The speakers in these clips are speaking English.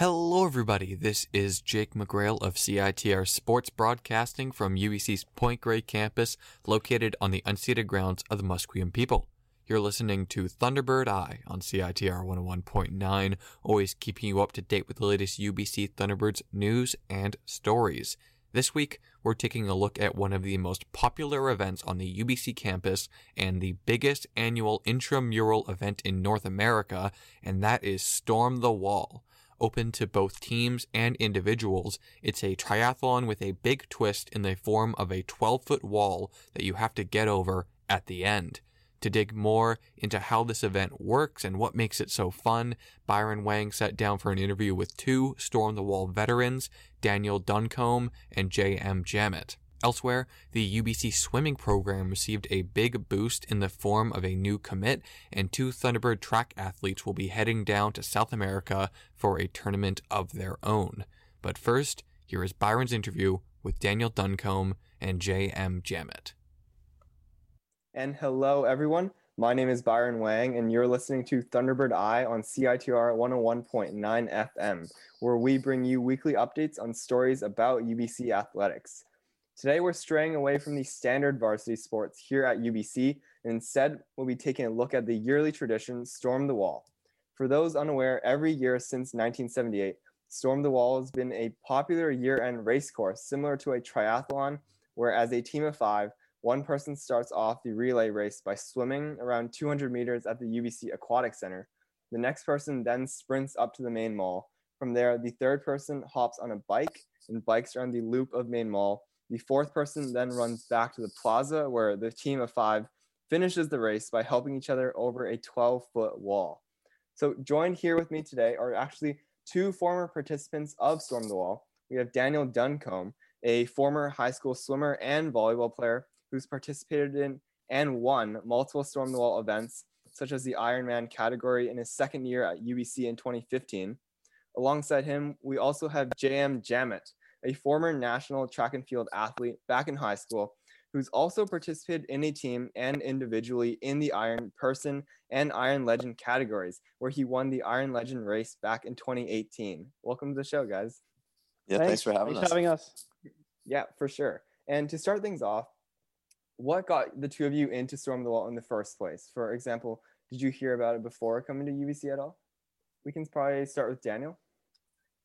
Hello, everybody. This is Jake McGrail of CITR Sports Broadcasting from UBC's Point Grey campus, located on the unceded grounds of the Musqueam people. You're listening to Thunderbird Eye on CITR 101.9, always keeping you up to date with the latest UBC Thunderbirds news and stories. This week, we're taking a look at one of the most popular events on the UBC campus and the biggest annual intramural event in North America, and that is Storm the Wall open to both teams and individuals. It's a triathlon with a big twist in the form of a 12 foot wall that you have to get over at the end. To dig more into how this event works and what makes it so fun, Byron Wang sat down for an interview with two Storm the Wall veterans, Daniel Duncombe and J.M. Jamet. Elsewhere, the UBC swimming program received a big boost in the form of a new commit, and two Thunderbird track athletes will be heading down to South America for a tournament of their own. But first, here is Byron's interview with Daniel Duncombe and J.M. Jamet. And hello, everyone. My name is Byron Wang, and you're listening to Thunderbird Eye on CITR 101.9 FM, where we bring you weekly updates on stories about UBC athletics. Today, we're straying away from the standard varsity sports here at UBC, and instead, we'll be taking a look at the yearly tradition, Storm the Wall. For those unaware, every year since 1978, Storm the Wall has been a popular year end race course similar to a triathlon, where as a team of five, one person starts off the relay race by swimming around 200 meters at the UBC Aquatic Center. The next person then sprints up to the main mall. From there, the third person hops on a bike and bikes around the loop of main mall the fourth person then runs back to the plaza where the team of five finishes the race by helping each other over a 12 foot wall. So, joined here with me today are actually two former participants of Storm the Wall. We have Daniel Duncombe, a former high school swimmer and volleyball player who's participated in and won multiple Storm the Wall events, such as the Ironman category in his second year at UBC in 2015. Alongside him, we also have JM Jamet, a former national track and field athlete back in high school, who's also participated in a team and individually in the Iron Person and Iron Legend categories, where he won the Iron Legend race back in 2018. Welcome to the show, guys. Yeah, thanks, thanks for having thanks us. having us. Yeah, for sure. And to start things off, what got the two of you into Storm the Wall in the first place? For example, did you hear about it before coming to UBC at all? We can probably start with Daniel.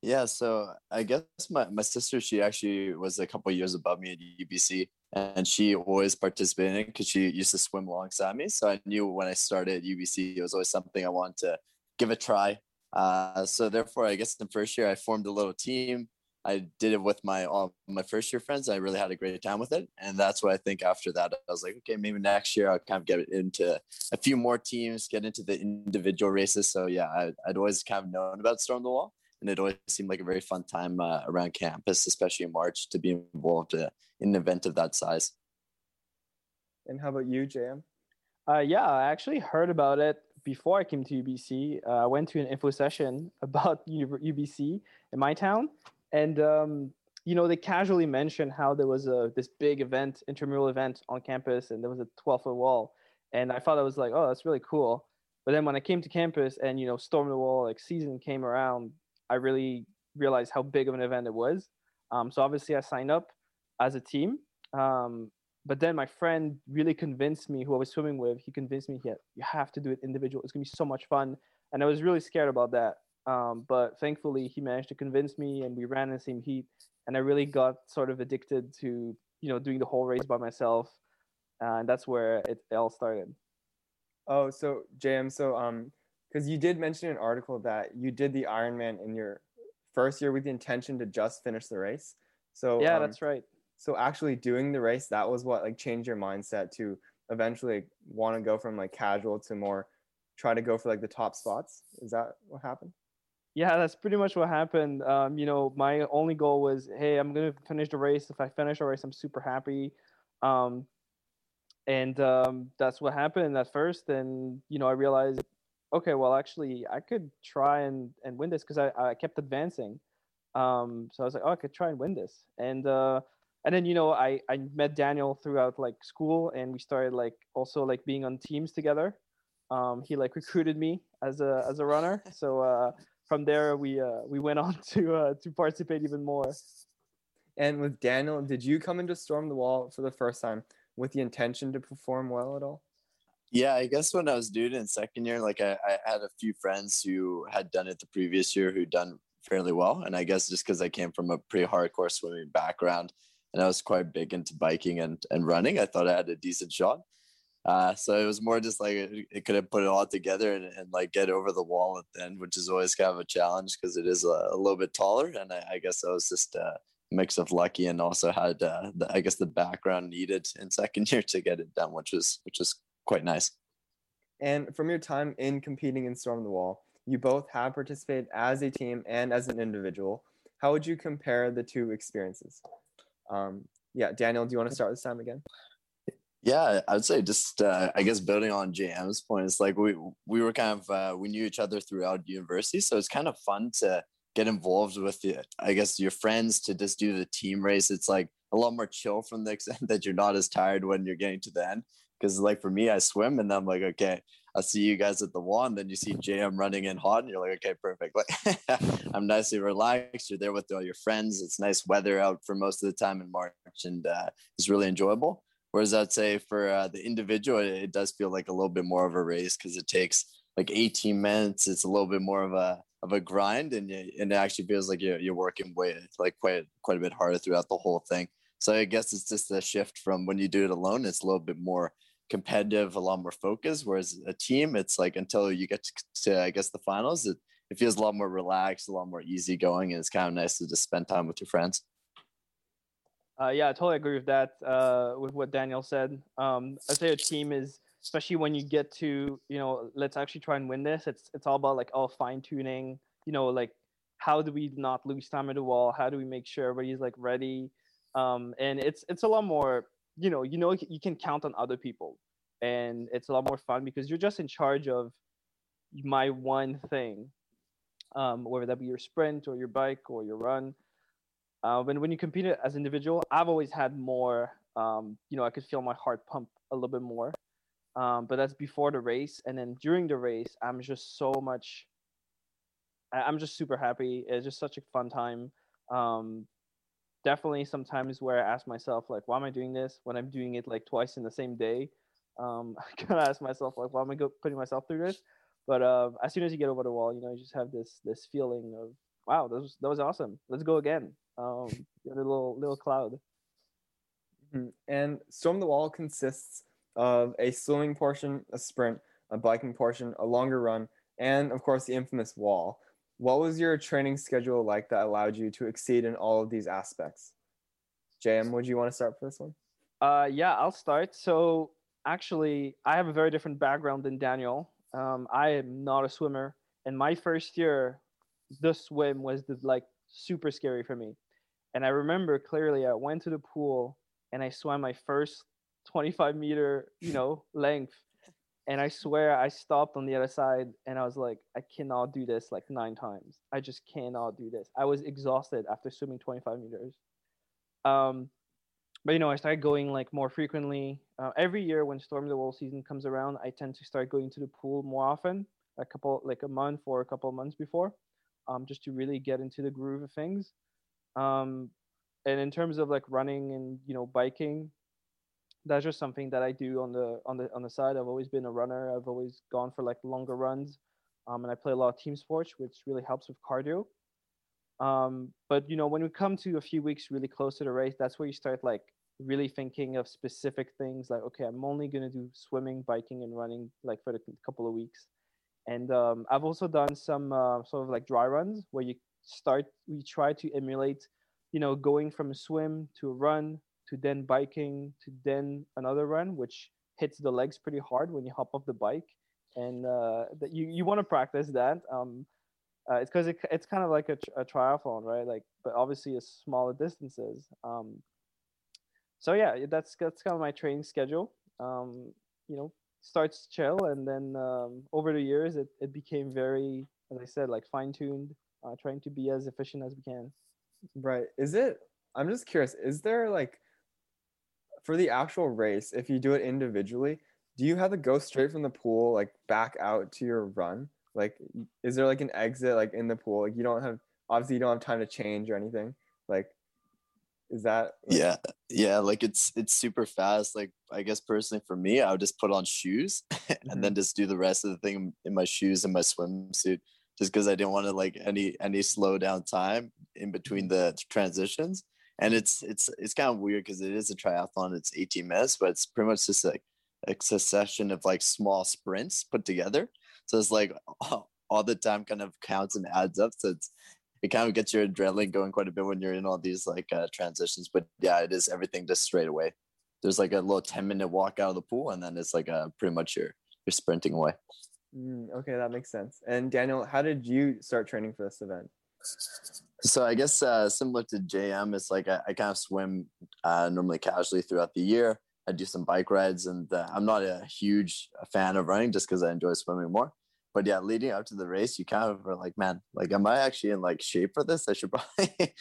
Yeah, so I guess my, my sister, she actually was a couple years above me at UBC, and she always participated because she used to swim alongside me. So I knew when I started UBC, it was always something I wanted to give a try. Uh, so therefore, I guess in the first year, I formed a little team. I did it with my all my first year friends. I really had a great time with it, and that's what I think. After that, I was like, okay, maybe next year I'll kind of get into a few more teams, get into the individual races. So yeah, I, I'd always kind of known about Storm the Wall and it always seemed like a very fun time uh, around campus, especially in March, to be involved uh, in an event of that size. And how about you, JM? Uh, yeah, I actually heard about it before I came to UBC. Uh, I went to an info session about UBC in my town, and um, you know they casually mentioned how there was a this big event, intramural event on campus, and there was a 12 foot wall, and I thought I was like, oh, that's really cool. But then when I came to campus and you know Storm the Wall like season came around, I really realized how big of an event it was. Um, so obviously I signed up as a team. Um, but then my friend really convinced me, who I was swimming with, he convinced me, yeah, you have to do it individual. It's gonna be so much fun. And I was really scared about that. Um, but thankfully he managed to convince me and we ran the same heat. And I really got sort of addicted to, you know, doing the whole race by myself. Uh, and that's where it all started. Oh, so JM, so um, because you did mention in an article that you did the Ironman in your first year with the intention to just finish the race. So yeah, um, that's right. So actually doing the race, that was what like changed your mindset to eventually want to go from like casual to more try to go for like the top spots. Is that what happened? Yeah, that's pretty much what happened. Um, you know, my only goal was, hey, I'm gonna finish the race. If I finish the race, I'm super happy. Um, and um, that's what happened at first. And you know, I realized okay, well, actually, I could try and, and win this because I, I kept advancing. Um, so I was like, oh, I could try and win this. And uh, and then you know, I I met Daniel throughout like school, and we started like also like being on teams together. Um, he like recruited me as a as a runner. So uh, from there we uh, we went on to uh, to participate even more. And with Daniel, did you come into Storm the Wall for the first time with the intention to perform well at all? Yeah, I guess when I was doing it in second year, like I, I had a few friends who had done it the previous year who'd done fairly well. And I guess just because I came from a pretty hardcore swimming background and I was quite big into biking and, and running, I thought I had a decent shot. Uh, so it was more just like it, could have put it all together and, and, like get over the wall at the end, which is always kind of a challenge because it is a, a, little bit taller. And I, I guess I was just a mix of lucky and also had uh, the, I guess the background needed in second year to get it done, which was which was quite nice. And from your time in competing in Storm the Wall, you both have participated as a team and as an individual. How would you compare the two experiences? Um, yeah, Daniel, do you want to start this time again? Yeah, I'd say just uh, I guess building on JM's point, it's like we we were kind of uh, we knew each other throughout university, so it's kind of fun to get involved with the I guess your friends to just do the team race. It's like a lot more chill from the extent that you're not as tired when you're getting to the end. Because like for me, I swim and I'm like, okay, I see you guys at the wall, then you see JM running in hot, and you're like, okay, perfect. Like I'm nicely relaxed. You're there with all your friends. It's nice weather out for most of the time in March, and uh, it's really enjoyable. Whereas I'd say for uh, the individual, it, it, does feel like a little bit more of a race because it takes like 18 minutes. It's a little bit more of a of a grind, and you, and it actually feels like you're, you're working way like quite quite a bit harder throughout the whole thing. So I guess it's just a shift from when you do it alone. It's a little bit more competitive, a lot more focused. Whereas a team, it's like until you get to, to I guess the finals, it it feels a lot more relaxed, a lot more easygoing, and it's kind of nice to just spend time with your friends. Uh, yeah, I totally agree with that. Uh, with what Daniel said, um, I'd say a team is especially when you get to you know let's actually try and win this. It's it's all about like all fine tuning. You know, like how do we not lose time at the wall? How do we make sure everybody's like ready? Um, and it's it's a lot more. You know, you know you can count on other people, and it's a lot more fun because you're just in charge of my one thing, um, whether that be your sprint or your bike or your run uh, when when you compete as an individual, I've always had more. Um, you know, I could feel my heart pump a little bit more. Um, but that's before the race, and then during the race, I'm just so much. I'm just super happy. It's just such a fun time. Um, definitely sometimes where I ask myself like, why am I doing this? When I'm doing it like twice in the same day, um, I kind of ask myself like, why am I go- putting myself through this? But uh, as soon as you get over the wall, you know, you just have this this feeling of wow, that was that was awesome. Let's go again um, little little cloud. Mm-hmm. And Storm the Wall consists of a swimming portion, a sprint, a biking portion, a longer run, and of course the infamous wall. What was your training schedule like that allowed you to exceed in all of these aspects? JM, would you want to start for this one? Uh, yeah, I'll start. So actually, I have a very different background than Daniel. Um, I am not a swimmer, and my first year, the swim was the, like super scary for me. And I remember clearly I went to the pool and I swam my first 25 meter, you know, length. And I swear I stopped on the other side and I was like, I cannot do this like nine times. I just cannot do this. I was exhausted after swimming 25 meters. Um, but you know, I started going like more frequently. Uh, every year when Storm the Wall season comes around, I tend to start going to the pool more often, a couple like a month or a couple of months before, um, just to really get into the groove of things. Um, and in terms of like running and you know biking, that's just something that I do on the on the on the side. I've always been a runner. I've always gone for like longer runs, um, and I play a lot of team sports, which really helps with cardio. Um, but you know, when we come to a few weeks really close to the race, that's where you start like really thinking of specific things like, okay, I'm only gonna do swimming, biking, and running like for a couple of weeks. And um, I've also done some uh, sort of like dry runs where you start we try to emulate you know going from a swim to a run to then biking to then another run which hits the legs pretty hard when you hop off the bike and uh, that you, you want to practice that um, uh, it's because it, it's kind of like a, a, triathlon right like but obviously a smaller distances um, so yeah that's that's kind of my training schedule um, you know starts chill and then um, over the years it, it became very as i said like fine-tuned uh, trying to be as efficient as we can. Right. Is it? I'm just curious. Is there like for the actual race, if you do it individually, do you have to go straight from the pool like back out to your run, Like, is there like an exit like in the pool? Like, you don't have obviously you don't have time to change or anything. Like, is that like, yeah. Yeah like it's it's super fast. Like i guess personally for me i would just put on shoes and then mm-hmm. just do the rest of the thing in my shoes and my swimsuit just because i didn't want to like any any slow down time in between mm-hmm. the transitions and it's it's it's kind of weird because it is a triathlon it's 18 minutes but it's pretty much just like a succession of like small sprints put together so it's like all, the time kind of counts and adds up so it's it kind of gets your adrenaline going quite a bit when you're in all these like uh, transitions. But yeah, it is everything just straight away. There's like a little 10 minute walk out of the pool, and then it's like a, uh, pretty much you're you're sprinting away. Mm, okay, that makes sense. And Daniel, how did you start training for this event? So I guess uh, similar to JM, it's like I, I kind of swim uh, normally casually throughout the year. I do some bike rides, and uh, I'm not a huge fan of running just because I enjoy swimming more but yeah, leading up to the race, you kind of are like, man, like, am I actually in like shape for this? I should probably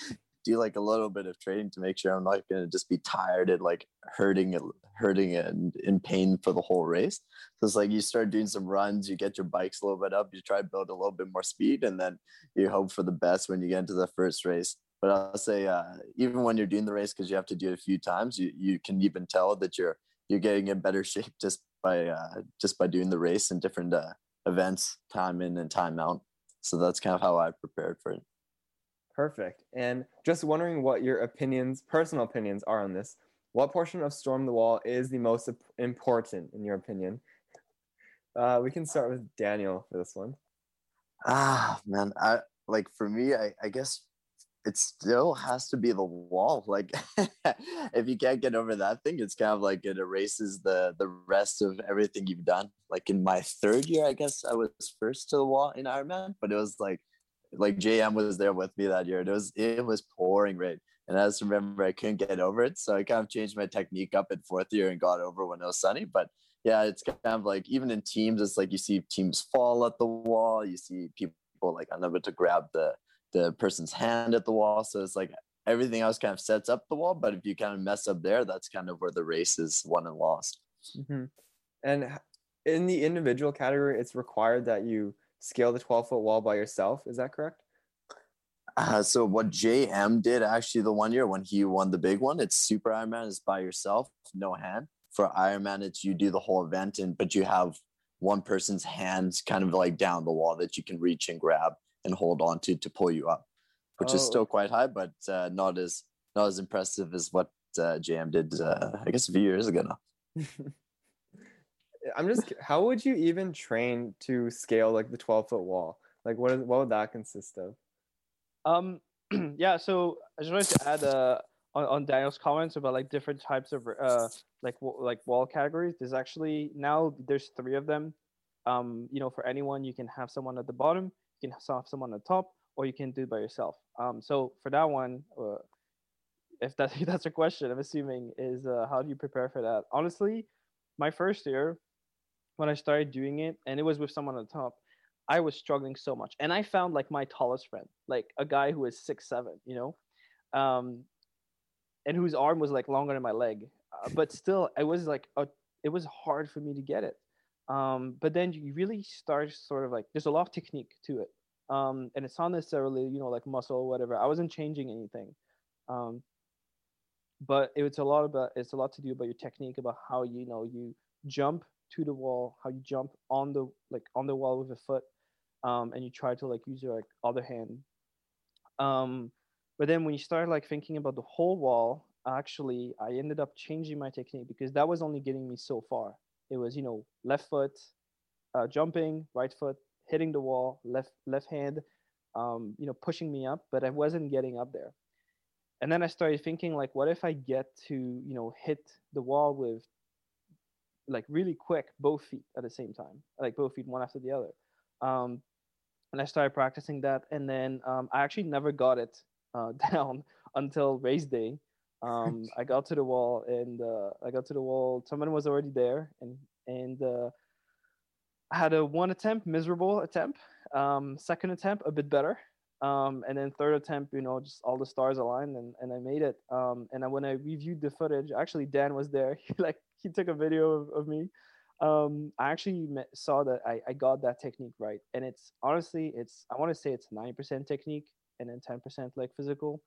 do like a little bit of training to make sure I'm not going to just be tired and like hurting, hurting and in pain for the whole race. So it's like you start doing some runs, you get your bikes a little bit up, you try to build a little bit more speed, and then you hope for the best when you get into the first race. But I'll say, uh, even when you're doing the race, because you have to do it a few times, you, you can even tell that you're you're getting in better shape just by uh, just by doing the race and different uh, events time in and time out. So that's kind of how I prepared for it. Perfect. And just wondering what your opinions, personal opinions, are on this. What portion of Storm the Wall is the most important in your opinion? Uh, we can start with Daniel for this one. Ah, man, I like for me, I, I guess it still has to be the wall. Like if you can't get over that thing, it's kind of like it erases the the rest of everything you've done. Like in my third year, I guess I was first to the wall in Ironman, but it was like like JM was there with me that year. It was it was pouring rain. And I just remember I couldn't get over it. So I kind of changed my technique up in fourth year and got over when it was sunny. But yeah, it's kind of like even in teams, it's like you see teams fall at the wall, you see people like unable to grab the the person's hand at the wall. So it's like everything else kind of sets up the wall. But if you kind of mess up there, that's kind of where the race is won and lost. Mm-hmm. And in the individual category, it's required that you scale the 12 foot wall by yourself. Is that correct? Uh, so what JM did actually the one year when he won the big one, it's super Ironman is by yourself, no hand. For Ironman, it's you do the whole event and but you have one person's hands kind of like down the wall that you can reach and grab and hold on to to pull you up, which oh. is still quite high, but uh, not as not as impressive as what uh, JM did, uh, I guess, a few years ago now. I'm just, how would you even train to scale like the 12 foot wall? Like, what is what would that consist of? Um, yeah. So I just wanted to add uh on, on Daniel's comments about like different types of uh like like wall categories. There's actually now there's three of them. Um, you know, for anyone, you can have someone at the bottom, you can have someone on top, or you can do it by yourself. Um, so for that one, uh, if, that, that's a question, I'm assuming is uh, how do you prepare for that? Honestly, my first year, when I started doing it, and it was with someone on top, I was struggling so much, and I found like my tallest friend, like a guy who was six seven, you know, um, and whose arm was like longer than my leg, uh, but still, it was like a, it was hard for me to get it. Um, but then you really start sort of like there's a lot of technique to it. Um, and it's not necessarily you know like muscle or whatever. I wasn't changing anything. Um, but it's a lot about it's a lot to do about your technique about how you know you jump to the wall how you jump on the like on the wall with a foot um, and you try to like use your like other hand. Um, but then when you start like thinking about the whole wall actually i ended up changing my technique because that was only getting me so far. It was you know left foot uh, jumping right foot hitting the wall left left hand um, you know pushing me up but i wasn't getting up there. And then i started thinking like what if i get to you know hit the wall with like really quick both feet at the same time like both feet one after the other um, and i started practicing that and then um, i actually never got it uh, down until race day um, I got to the wall and uh, I got to the wall. Someone was already there and and uh, I had a one attempt, miserable attempt. Um, second attempt, a bit better. Um, and then third attempt, you know, just all the stars aligned and, and I made it. Um, and then when I reviewed the footage, actually Dan was there. He like he took a video of, of me. um, I actually met, saw that I, I got that technique right, and it's honestly it's I want to say it's nine percent technique and then ten percent like physical.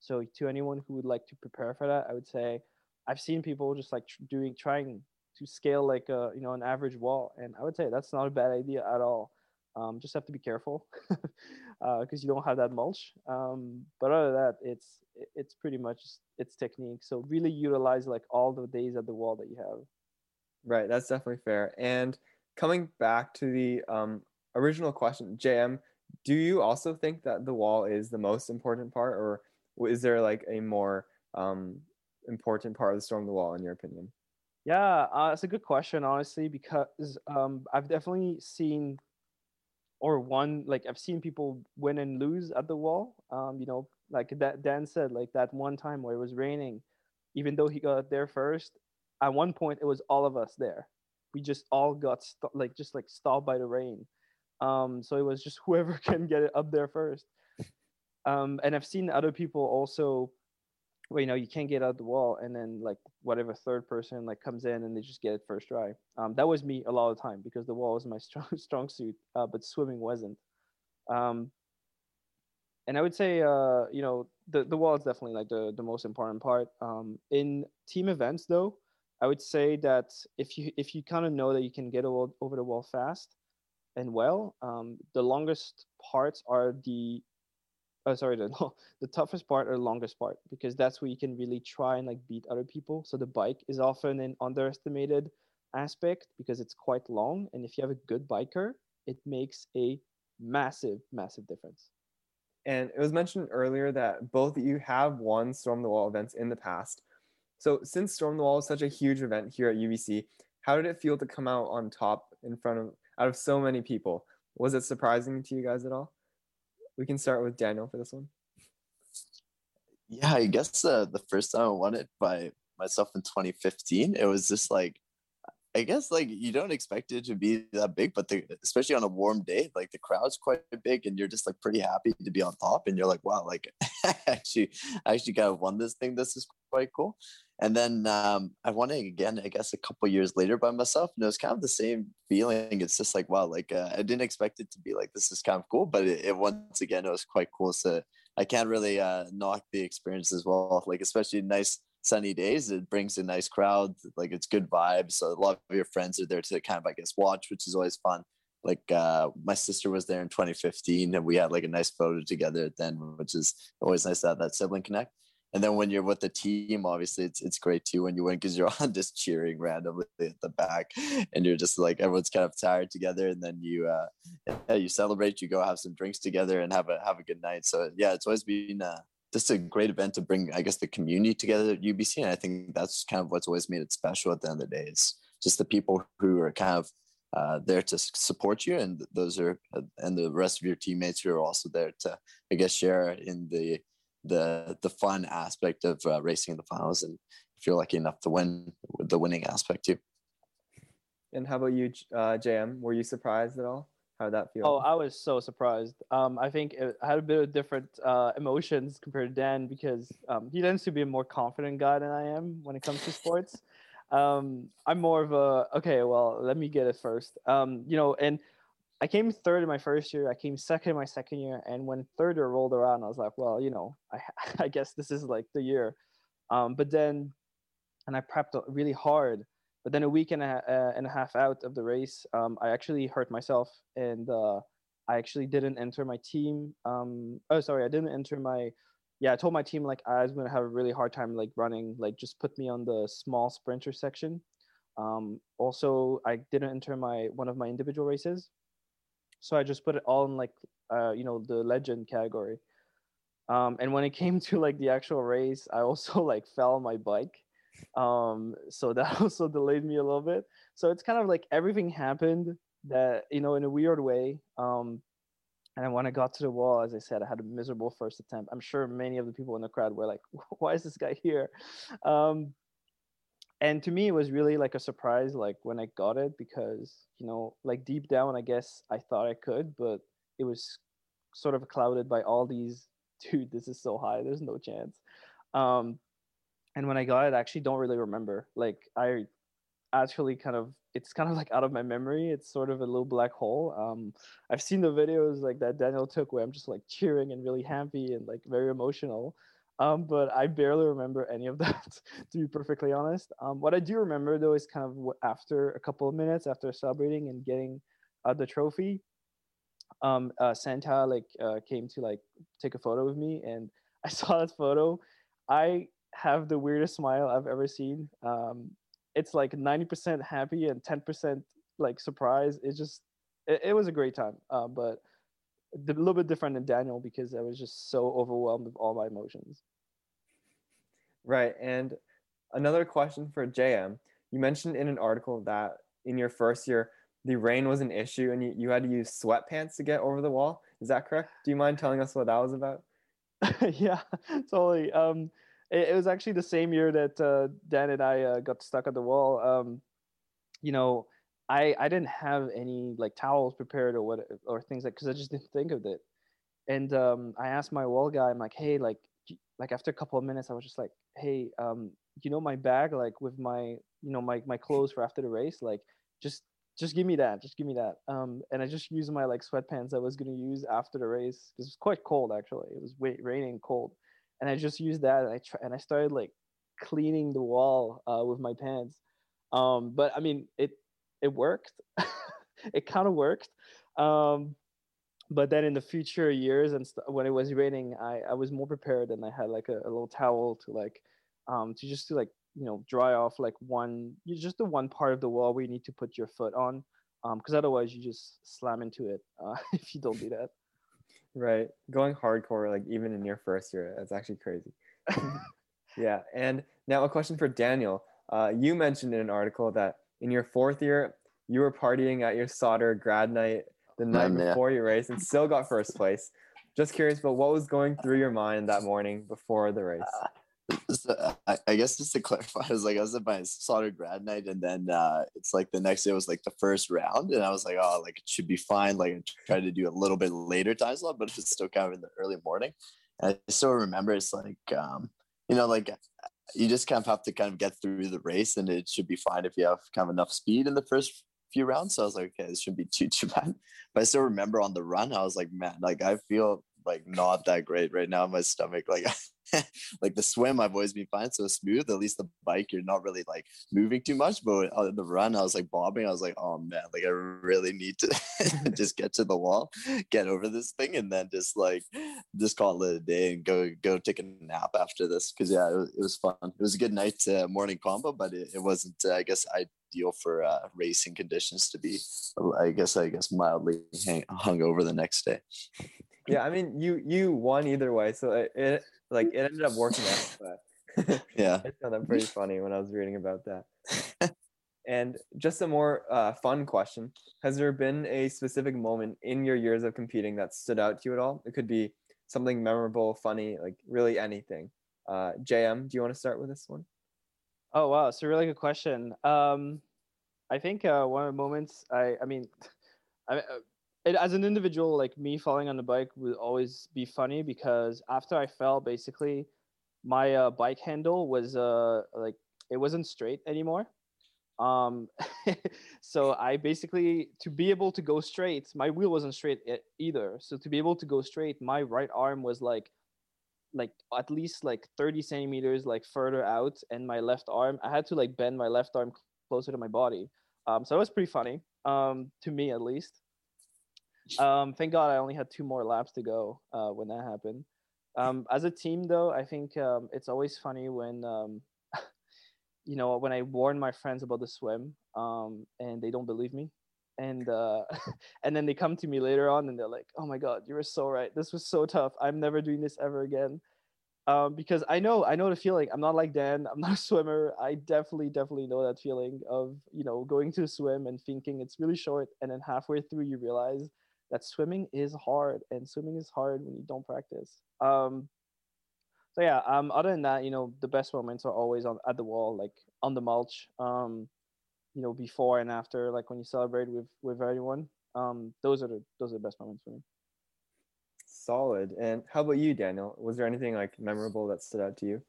So to anyone who would like to prepare for that, I would say I've seen people just like doing trying to scale like a you know an average wall, and I would say that's not a bad idea at all. Um, just have to be careful because uh, you don't have that mulch. Um, but other than that, it's it's pretty much it's technique. So really utilize like all the days at the wall that you have. Right, that's definitely fair. And coming back to the um, original question, JM, do you also think that the wall is the most important part, or is there like a more um, important part of the storm the wall in your opinion? Yeah, uh, it's a good question, honestly, because um, I've definitely seen or one like I've seen people win and lose at the wall. Um, you know, like that Dan said, like that one time where it was raining, even though he got there first, at one point it was all of us there. We just all got st- like just like stopped by the rain. Um, so it was just whoever can get it up there first. Um, and I've seen other people also where you know you can't get out the wall and then like whatever third person like comes in and they just get it first try. Um, that was me a lot of the time because the wall was my strong strong suit uh, but swimming wasn't. Um, and i would say uh, you know the, the wall is definitely like the, the most important part. Um, in team events though i would say that if you if you kind of know that you can get over the wall fast and well um, the longest parts are the oh sorry the, the toughest part or longest part because that's where you can really try and like beat other people. So the bike is often an underestimated aspect because it's quite long and if you have a good biker it makes a massive massive difference. And it was mentioned earlier that both of you have won storm the wall events in the past. So since storm the wall is such a huge event here at ubc how did it feel to come out on top in front of out of so many people? Was it surprising to you guys at all we can start with Daniel for this one. Yeah, I guess uh, the first time I won it by myself in 2015, it was just like, I guess like you don't expect it to be that big, but the, especially on a warm day, like the crowd's quite big, and you're just like pretty happy to be on top, and you're like, wow, like actually, I actually kind of won this thing. This is quite cool. And then um, I won it again, I guess, a couple years later by myself. And it was kind of the same feeling. It's just like, wow, like uh, I didn't expect it to be like this is kind of cool, but it, it once again, it was quite cool. So I can't really uh, knock the experience as well. Like, especially nice sunny days, it brings a nice crowd. Like, it's good vibes. So a lot of your friends are there to kind of, I guess, watch, which is always fun. Like, uh, my sister was there in 2015 and we had like a nice photo together then, which is always nice to have that sibling connect and then when you're with the team, obviously it's it's great too when you win because you're on just cheering randomly at the back, and you're just like everyone's kind of tired together, and then you uh, yeah, you celebrate, you go have some drinks together, and have a have a good night. So yeah, it's always been uh, just a great event to bring, I guess, the community together at UBC, and I think that's kind of what's always made it special. At the end of the day, it's just the people who are kind of uh, there to support you, and those are uh, and the rest of your teammates who are also there to, I guess, share in the the the fun aspect of uh, racing in the finals, and if you're lucky enough to win, the winning aspect too. And how about you, uh, JM? Were you surprised at all? How did that feel? Oh, I was so surprised. Um, I think it, I had a bit of different uh, emotions compared to Dan because um, he tends to be a more confident guy than I am when it comes to sports. Um, I'm more of a okay. Well, let me get it first. Um, you know, and I came third in my first year. I came second in my second year. And when third year rolled around, I was like, well, you know, I, I guess this is like the year. Um, but then, and I prepped really hard. But then a week and a, uh, and a half out of the race, um, I actually hurt myself. And uh, I actually didn't enter my team. Um, oh, sorry, I didn't enter my. Yeah, I told my team like I was gonna have a really hard time like running. Like just put me on the small sprinter section. Um, also, I didn't enter my one of my individual races so I just put it all in like uh, you know the legend category. Um, and when it came to like the actual race, I also like fell on my bike. Um, so that also delayed me a little bit. So it's kind of like everything happened that you know in a weird way. Um, and when I got to the wall, as I said, I had a miserable first attempt. I'm sure many of the people in the crowd were like, "Why is this guy here?" Um, and to me it was really like a surprise like when i got it because you know like deep down i guess i thought i could but it was sort of clouded by all these dude this is so high there's no chance um and when i got it i actually don't really remember like i actually kind of it's kind of like out of my memory. It's sort of a little black hole. Um, I've seen the videos like that Daniel took where I'm just like cheering and really happy and like very emotional. Um, but I barely remember any of that, to be perfectly honest. Um, what I do remember though is kind of after a couple of minutes after celebrating and getting uh, the trophy, um, uh, Santa like uh, came to like take a photo with me, and I saw that photo. I have the weirdest smile I've ever seen. Um, it's like 90% happy and 10% like surprise. It just, it, it was a great time. Uh, but a little bit different than Daniel because I was just so overwhelmed with all my emotions. Right. And another question for JM. You mentioned in an article that in your first year, the rain was an issue and you, you had to use sweatpants to get over the wall. Is that correct? Do you mind telling us what that was about? yeah, totally. Um, it, it, was actually the same year that uh, Dan and I uh, got stuck at the wall. Um, you know, I I didn't have any like towels prepared or what or things like because I just didn't think of it. And um, I asked my wall guy, I'm like, hey, like like after a couple of minutes, I was just like, hey, um, you know my bag like with my you know my my clothes for after the race, like just just give me that, just give me that. Um, and I just used my like sweatpants I was gonna use after the race because it was quite cold actually. It was raining cold, and I just used that and I try, and I started like cleaning the wall uh, with my pants. Um, but I mean it it worked. it kind of worked. Um, but then in the future years and st- when it was raining, I, I was more prepared and I had like a, a little towel to like um, to just to like you know dry off like one you just the one part of the wall where you need to put your foot on Um, because um, otherwise you just slam into it uh, if you don't do that. Right, going hardcore like even in your first year, that's actually crazy. yeah, and now a question for Daniel. Uh, you mentioned in an article that in your fourth year, you were partying at your Sauder grad night the night um, before yeah. your race and still got first place. Just curious but what was going through your mind that morning before the race. Uh, so, I, I, guess just to clarify, I was like, I was at my Sauder grad night, and then uh, it's like the next day was like the first round, and I was like, oh, like it should be fine. Like I tried to do a little bit later time slot, but it's still kind of in the early morning. And I still remember it's like, um, you know, like you just kind of have to kind of get through the race and it should be fine if you have kind of enough speed in the first few rounds. So I was like, okay, this shouldn't be too too bad. But I still remember on the run, I was like, man, like I feel like not that great right now my stomach. Like like the swim, I've always been fine, so smooth. At least the bike, you're not really like moving too much. But on the run, I was like bobbing. I was like, oh man, like I really need to just get to the wall, get over this thing, and then just like just call it a day and go go take a nap after this. Because yeah, it was, it was, fun. It was a good night uh, morning combo, but it, it wasn't. Uh, I guess ideal for uh, racing conditions to be. I guess I guess mildly hang, hung over the next day. Yeah, I mean, you you won either way, so it, it like it ended up working out. But yeah, I found that pretty funny when I was reading about that. and just a more uh, fun question: Has there been a specific moment in your years of competing that stood out to you at all? It could be something memorable, funny, like really anything. Uh, JM, do you want to start with this one? Oh wow, it's a really good question. Um, I think uh, one of the moments I, I mean, I, uh, it, as an individual, like me falling on the bike would always be funny because after I fell, basically, my uh, bike handle was uh like it wasn't straight anymore. Um, so I basically to be able to go straight, my wheel wasn't straight either. So to be able to go straight, my right arm was like like at least like 30 centimeters like further out and my left arm i had to like bend my left arm closer to my body um, so it was pretty funny um, to me at least um, thank God I only had two more laps to go uh, when that happened. Um, as a team, though, I think um, it's always funny when, um, you know, when I warn my friends about the swim um, and they don't believe me. And uh, and then they come to me later on and they're like, "Oh my God, you were so right. This was so tough. I'm never doing this ever again." Um, because I know I know the feeling. I'm not like Dan. I'm not a swimmer. I definitely definitely know that feeling of you know going to swim and thinking it's really short, and then halfway through you realize that swimming is hard and swimming is hard when you don't practice. Um, so yeah, um, other than that, you know, the best moments are always on at the wall, like on the mulch. Um, you know, before and after, like when you celebrate with with everyone. Um, those are the those are the best moments for me. Solid. And how about you, Daniel? Was there anything like memorable that stood out to you?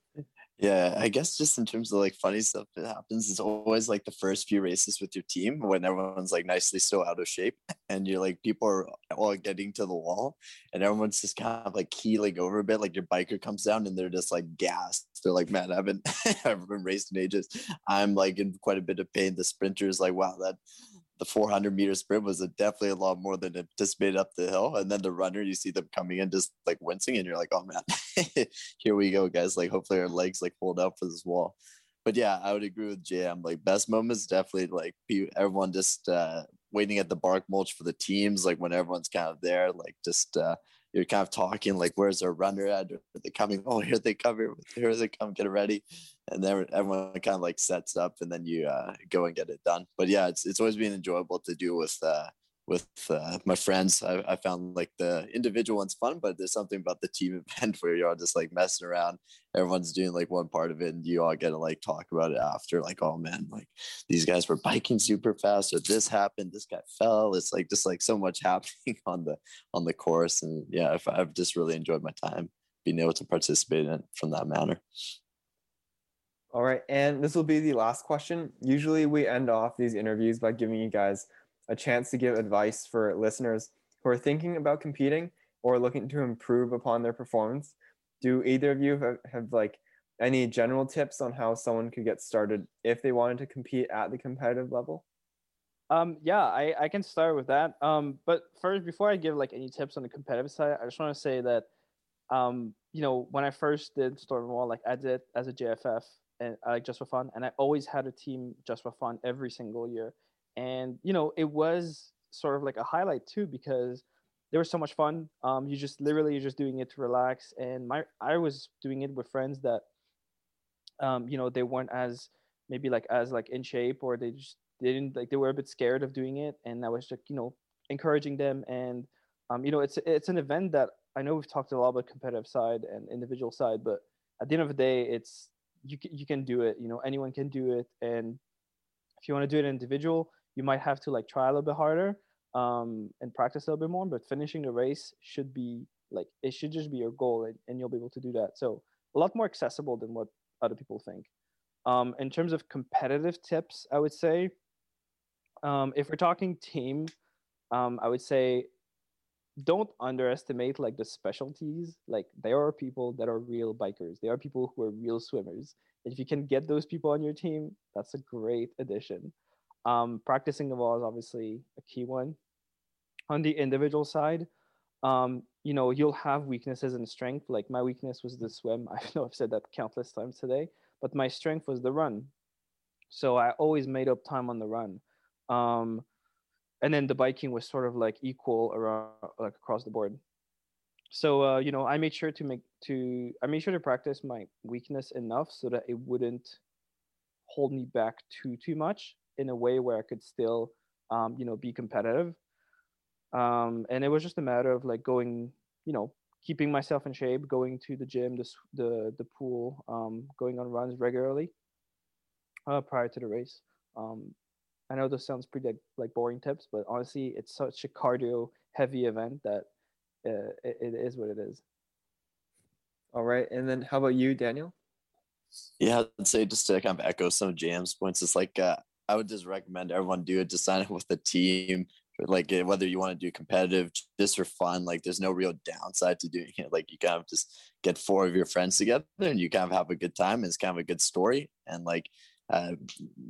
Yeah, I guess just in terms of like funny stuff that happens, it's always like the first few races with your team when everyone's like nicely so out of shape and you're like people are all getting to the wall and everyone's just kind of like keeling over a bit. Like your biker comes down and they're just like gassed. They're like, man, I haven't I haven't been raced in ages. I'm like in quite a bit of pain. The sprinter is like, wow, that the 400 meter sprint was a, definitely a lot more than anticipated up the hill. And then the runner, you see them coming in just like wincing, and you're like, oh man, here we go, guys. Like, hopefully our legs like hold out for this wall. But yeah, I would agree with JM. Like, best moments definitely like everyone just uh, waiting at the bark mulch for the teams, like when everyone's kind of there, like just uh, you're kind of talking like, where's our runner at? Are they coming? Oh, here they come. Here, here they come. Get ready. And then everyone kind of like sets up and then you uh, go and get it done. But yeah, it's, it's always been enjoyable to do with, uh, with uh, my friends. I, I found like the individual one's fun, but there's something about the team event where you're all just like messing around. Everyone's doing like one part of it, and you all get to like talk about it after. Like, oh man, like these guys were biking super fast, or this happened, this guy fell. It's like just like so much happening on the on the course, and yeah, I've, I've just really enjoyed my time being able to participate in from that manner. All right, and this will be the last question. Usually, we end off these interviews by giving you guys a chance to give advice for listeners who are thinking about competing or looking to improve upon their performance. Do either of you have, have like any general tips on how someone could get started if they wanted to compete at the competitive level? Um, yeah, I, I can start with that. Um, but first, before I give like any tips on the competitive side, I just want to say that, um, you know, when I first did Stormwall, like I did as a JFF and like just for fun, and I always had a team just for fun every single year and you know it was sort of like a highlight too because there was so much fun. Um you just literally you're just doing it to relax. And my i was doing it with friends that um you know they weren't as maybe like as like in shape or they just didn't like they were a bit scared of doing it. And i was just you know encouraging them. And um you know it's it's an event that i know we've talked a lot about competitive side and individual side but at the end of the day it's you you can do it you know anyone can do it. And if you want to do it individual you might have to like try a little bit harder um, and practice a little bit more but finishing the race should be like it should just be your goal and, and you'll be able to do that. So a lot more accessible than what other people think. Um, in terms of competitive tips i would say um, if we're talking team um, i would say don't underestimate like the specialties. Like there are people that are real bikers. There are people who are real swimmers. If you can get those people on your team that's a great addition um, practicing the wall is obviously a key one. On the individual side, um, you know, you'll have weaknesses and strength. Like my weakness was the swim. I know I've said that countless times today, but my strength was the run. So I always made up time on the run. Um, and then the biking was sort of like equal around like across the board. So uh, you know, I made sure to make to I made sure to practice my weakness enough so that it wouldn't hold me back too too much in a way where I could still, um, you know, be competitive. Um, and it was just a matter of like going, you know, keeping myself in shape, going to the gym, the the, the pool, um, going on runs regularly uh, prior to the race. Um, I know this sounds pretty like boring tips, but honestly, it's such a cardio heavy event that uh, it, it is what it is. All right, and then how about you, Daniel? Yeah, I'd say just to kind of echo some of Jam's points, it's like uh, I would just recommend everyone do it to sign up with the team. Like eh, whether you want to do competitive just for fun, like there's no real downside to doing it. Like you kind of just get four of your friends together and you kind of have a good time. It's kind of a good story. And like uh,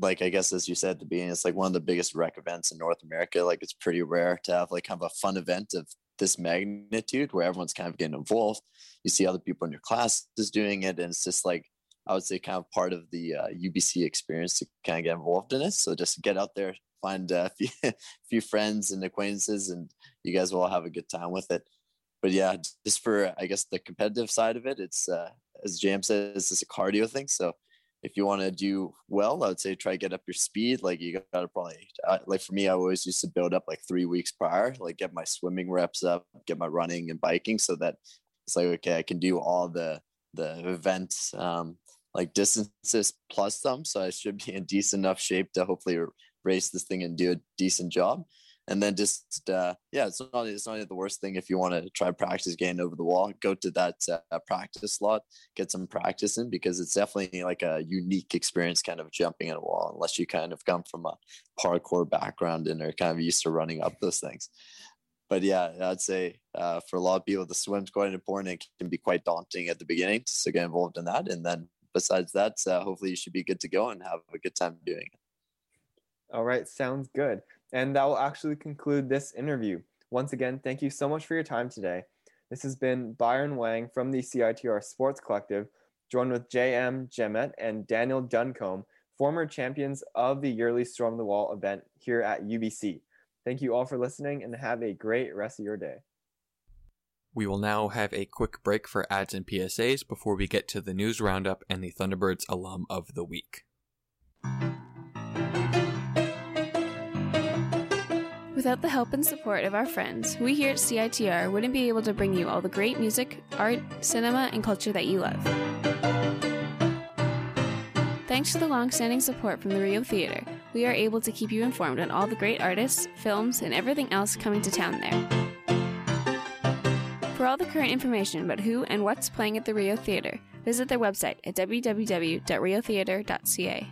like I guess as you said at the beginning, it's like one of the biggest rec events in North America. Like it's pretty rare to have like kind of a fun event of this magnitude where everyone's kind of getting involved. You see other people in your class is doing it, and it's just like I would say kind of part of the uh, UBC experience to kind of get involved in it. So just get out there, find a few, few friends and acquaintances, and you guys will all have a good time with it. But yeah, just for I guess the competitive side of it, it's uh, as James says, it's a cardio thing. So if you want to do well, I would say try to get up your speed. Like you got to probably uh, like for me, I always used to build up like three weeks prior, like get my swimming reps up, get my running and biking, so that it's like okay, I can do all the the events um, like distances plus some. So I should be in decent enough shape to hopefully race this thing and do a decent job. and then just uh, yeah, it's not it's not the worst thing if you want to try practice getting over the wall. Go to that uh, practice slot, get some practice in because it's definitely like a unique experience, kind of jumping in a wall, unless you kind of come from a parkour background and are kind of used to running up those things. But yeah, I'd say uh, for a lot of people, the swim's quite important. It can be quite daunting at the beginning to get involved in that, and then besides that, uh, hopefully you should be good to go and have a good time doing it. All right, sounds good. And that will actually conclude this interview. Once again, thank you so much for your time today. This has been Byron Wang from the CITR Sports Collective, joined with JM Jamet and Daniel Duncombe, former champions of the yearly Storm the Wall event here at UBC. Thank you all for listening and have a great rest of your day. We will now have a quick break for ads and PSAs before we get to the news roundup and the Thunderbirds alum of the week. Without the help and support of our friends, we here at CITR wouldn't be able to bring you all the great music, art, cinema, and culture that you love. Thanks to the long-standing support from the Rio Theatre, we are able to keep you informed on all the great artists, films, and everything else coming to town there. For all the current information about who and what's playing at the Rio Theatre, visit their website at www.riotheatre.ca.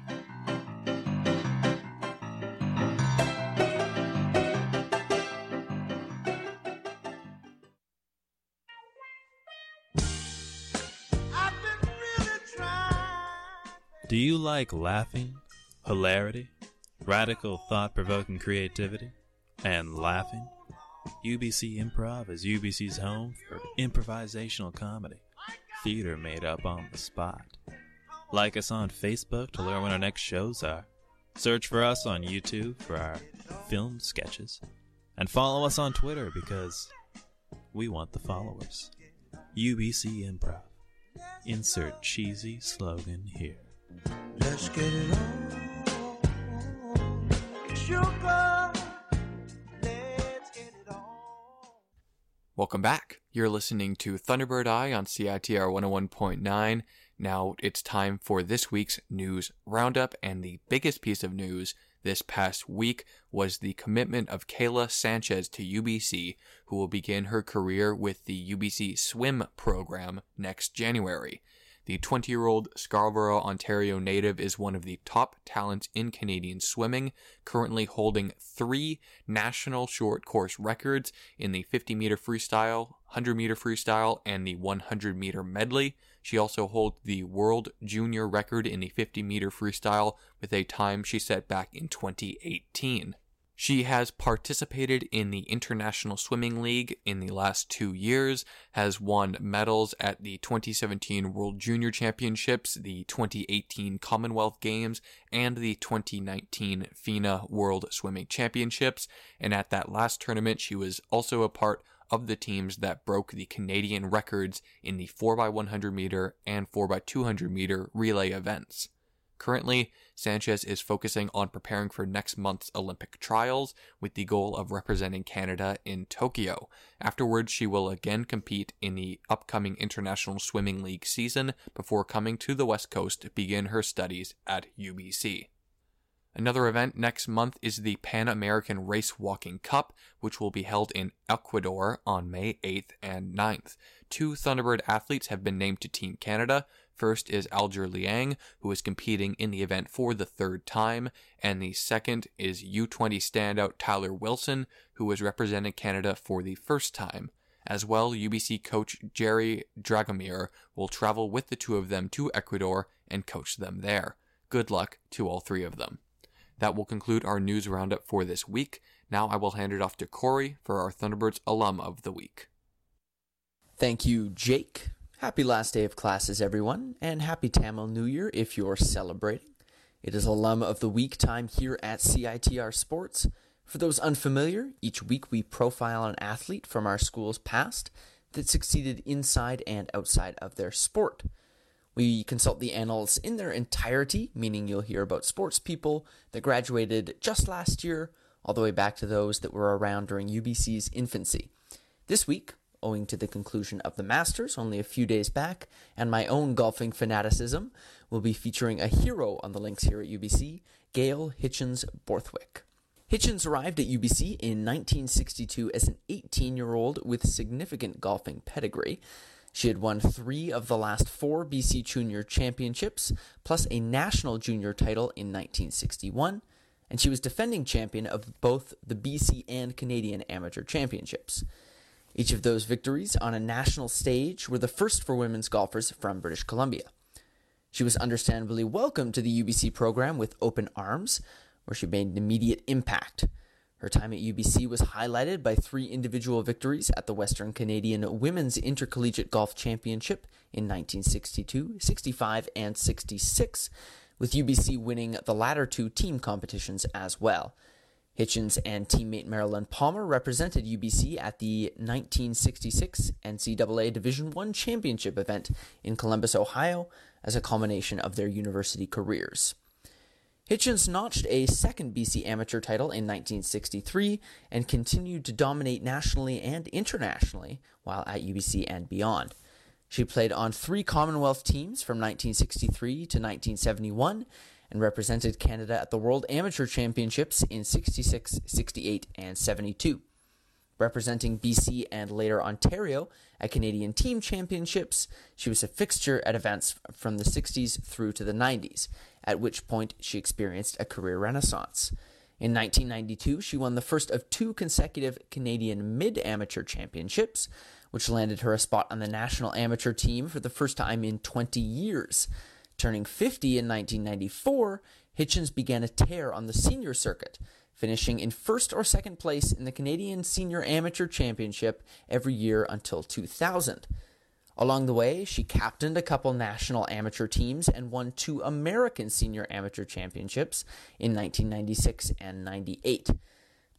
Do you like laughing, hilarity, radical thought provoking creativity, and laughing? UBC Improv is UBC's home for improvisational comedy, theater made up on the spot. Like us on Facebook to learn when our next shows are. Search for us on YouTube for our film sketches. And follow us on Twitter because we want the followers. UBC Improv. Insert cheesy slogan here. Let's get it on. Sugar, Welcome back. You're listening to Thunderbird Eye on CITR 101.9. Now it's time for this week's news roundup, and the biggest piece of news this past week was the commitment of Kayla Sanchez to UBC, who will begin her career with the UBC swim program next January. The 20 year old Scarborough, Ontario native is one of the top talents in Canadian swimming, currently holding three national short course records in the 50 meter freestyle, 100 meter freestyle, and the 100 meter medley. She also holds the world junior record in the 50 meter freestyle with a time she set back in 2018. She has participated in the International Swimming League in the last two years, has won medals at the 2017 World Junior Championships, the 2018 Commonwealth Games, and the 2019 FINA World Swimming Championships. And at that last tournament, she was also a part of the teams that broke the Canadian records in the 4x100 meter and 4x200 meter relay events. Currently, Sanchez is focusing on preparing for next month's Olympic trials with the goal of representing Canada in Tokyo. Afterwards, she will again compete in the upcoming International Swimming League season before coming to the West Coast to begin her studies at UBC. Another event next month is the Pan American Race Walking Cup, which will be held in Ecuador on May 8th and 9th. Two Thunderbird athletes have been named to Team Canada. First is Alger Liang, who is competing in the event for the third time, and the second is U20 standout Tyler Wilson, who is representing Canada for the first time. As well, UBC coach Gerry Dragomir will travel with the two of them to Ecuador and coach them there. Good luck to all three of them. That will conclude our news roundup for this week. Now I will hand it off to Corey for our Thunderbirds alum of the week. Thank you, Jake. Happy last day of classes, everyone, and happy Tamil New Year if you're celebrating. It is alum of the week time here at CITR Sports. For those unfamiliar, each week we profile an athlete from our school's past that succeeded inside and outside of their sport. We consult the annals in their entirety, meaning you'll hear about sports people that graduated just last year, all the way back to those that were around during UBC's infancy. This week, owing to the conclusion of the Masters only a few days back, and my own golfing fanaticism, we'll be featuring a hero on the links here at UBC, Gail Hitchens Borthwick. Hitchens arrived at UBC in 1962 as an 18 year old with significant golfing pedigree. She had won three of the last four BC Junior Championships, plus a national junior title in 1961, and she was defending champion of both the BC and Canadian Amateur Championships. Each of those victories on a national stage were the first for women's golfers from British Columbia. She was understandably welcomed to the UBC program with open arms, where she made an immediate impact. Her time at UBC was highlighted by three individual victories at the Western Canadian Women's Intercollegiate Golf Championship in 1962, 65, and 66, with UBC winning the latter two team competitions as well. Hitchens and teammate Marilyn Palmer represented UBC at the 1966 NCAA Division I championship event in Columbus, Ohio, as a culmination of their university careers. Hitchens notched a second BC amateur title in 1963 and continued to dominate nationally and internationally while at UBC and beyond. She played on three Commonwealth teams from 1963 to 1971 and represented Canada at the World Amateur Championships in 66, 68, and 72. Representing BC and later Ontario at Canadian Team Championships, she was a fixture at events from the 60s through to the 90s, at which point she experienced a career renaissance. In 1992, she won the first of two consecutive Canadian Mid Amateur Championships, which landed her a spot on the national amateur team for the first time in 20 years. Turning 50 in 1994, Hitchens began a tear on the senior circuit, finishing in first or second place in the Canadian Senior Amateur Championship every year until 2000. Along the way, she captained a couple national amateur teams and won two American Senior Amateur Championships in 1996 and 98.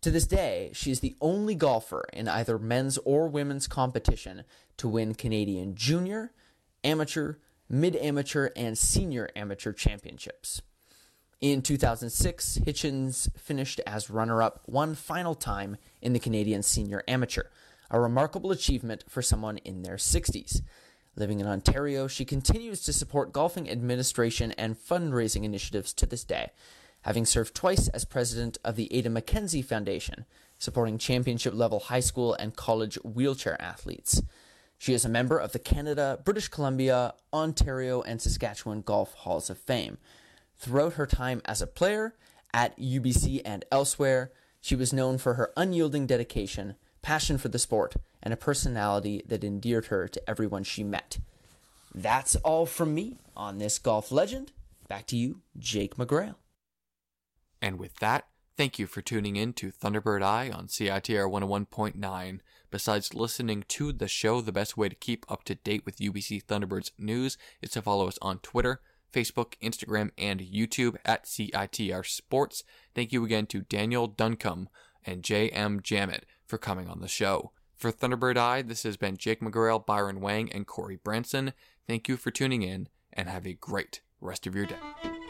To this day, she is the only golfer in either men's or women's competition to win Canadian Junior, Amateur, Mid Amateur, and Senior Amateur Championships. In 2006, Hitchens finished as runner up one final time in the Canadian Senior Amateur, a remarkable achievement for someone in their 60s. Living in Ontario, she continues to support golfing administration and fundraising initiatives to this day, having served twice as president of the Ada McKenzie Foundation, supporting championship level high school and college wheelchair athletes. She is a member of the Canada, British Columbia, Ontario, and Saskatchewan Golf Halls of Fame. Throughout her time as a player, at UBC and elsewhere, she was known for her unyielding dedication, passion for the sport, and a personality that endeared her to everyone she met. That's all from me on this golf legend. Back to you, Jake McGrail. And with that, thank you for tuning in to Thunderbird Eye on CITR 101.9. Besides listening to the show, the best way to keep up to date with UBC Thunderbirds news is to follow us on Twitter, Facebook, Instagram, and YouTube at CITR Sports. Thank you again to Daniel Duncombe and J.M. Jamet for coming on the show. For Thunderbird Eye, this has been Jake McGrail, Byron Wang, and Corey Branson. Thank you for tuning in, and have a great rest of your day.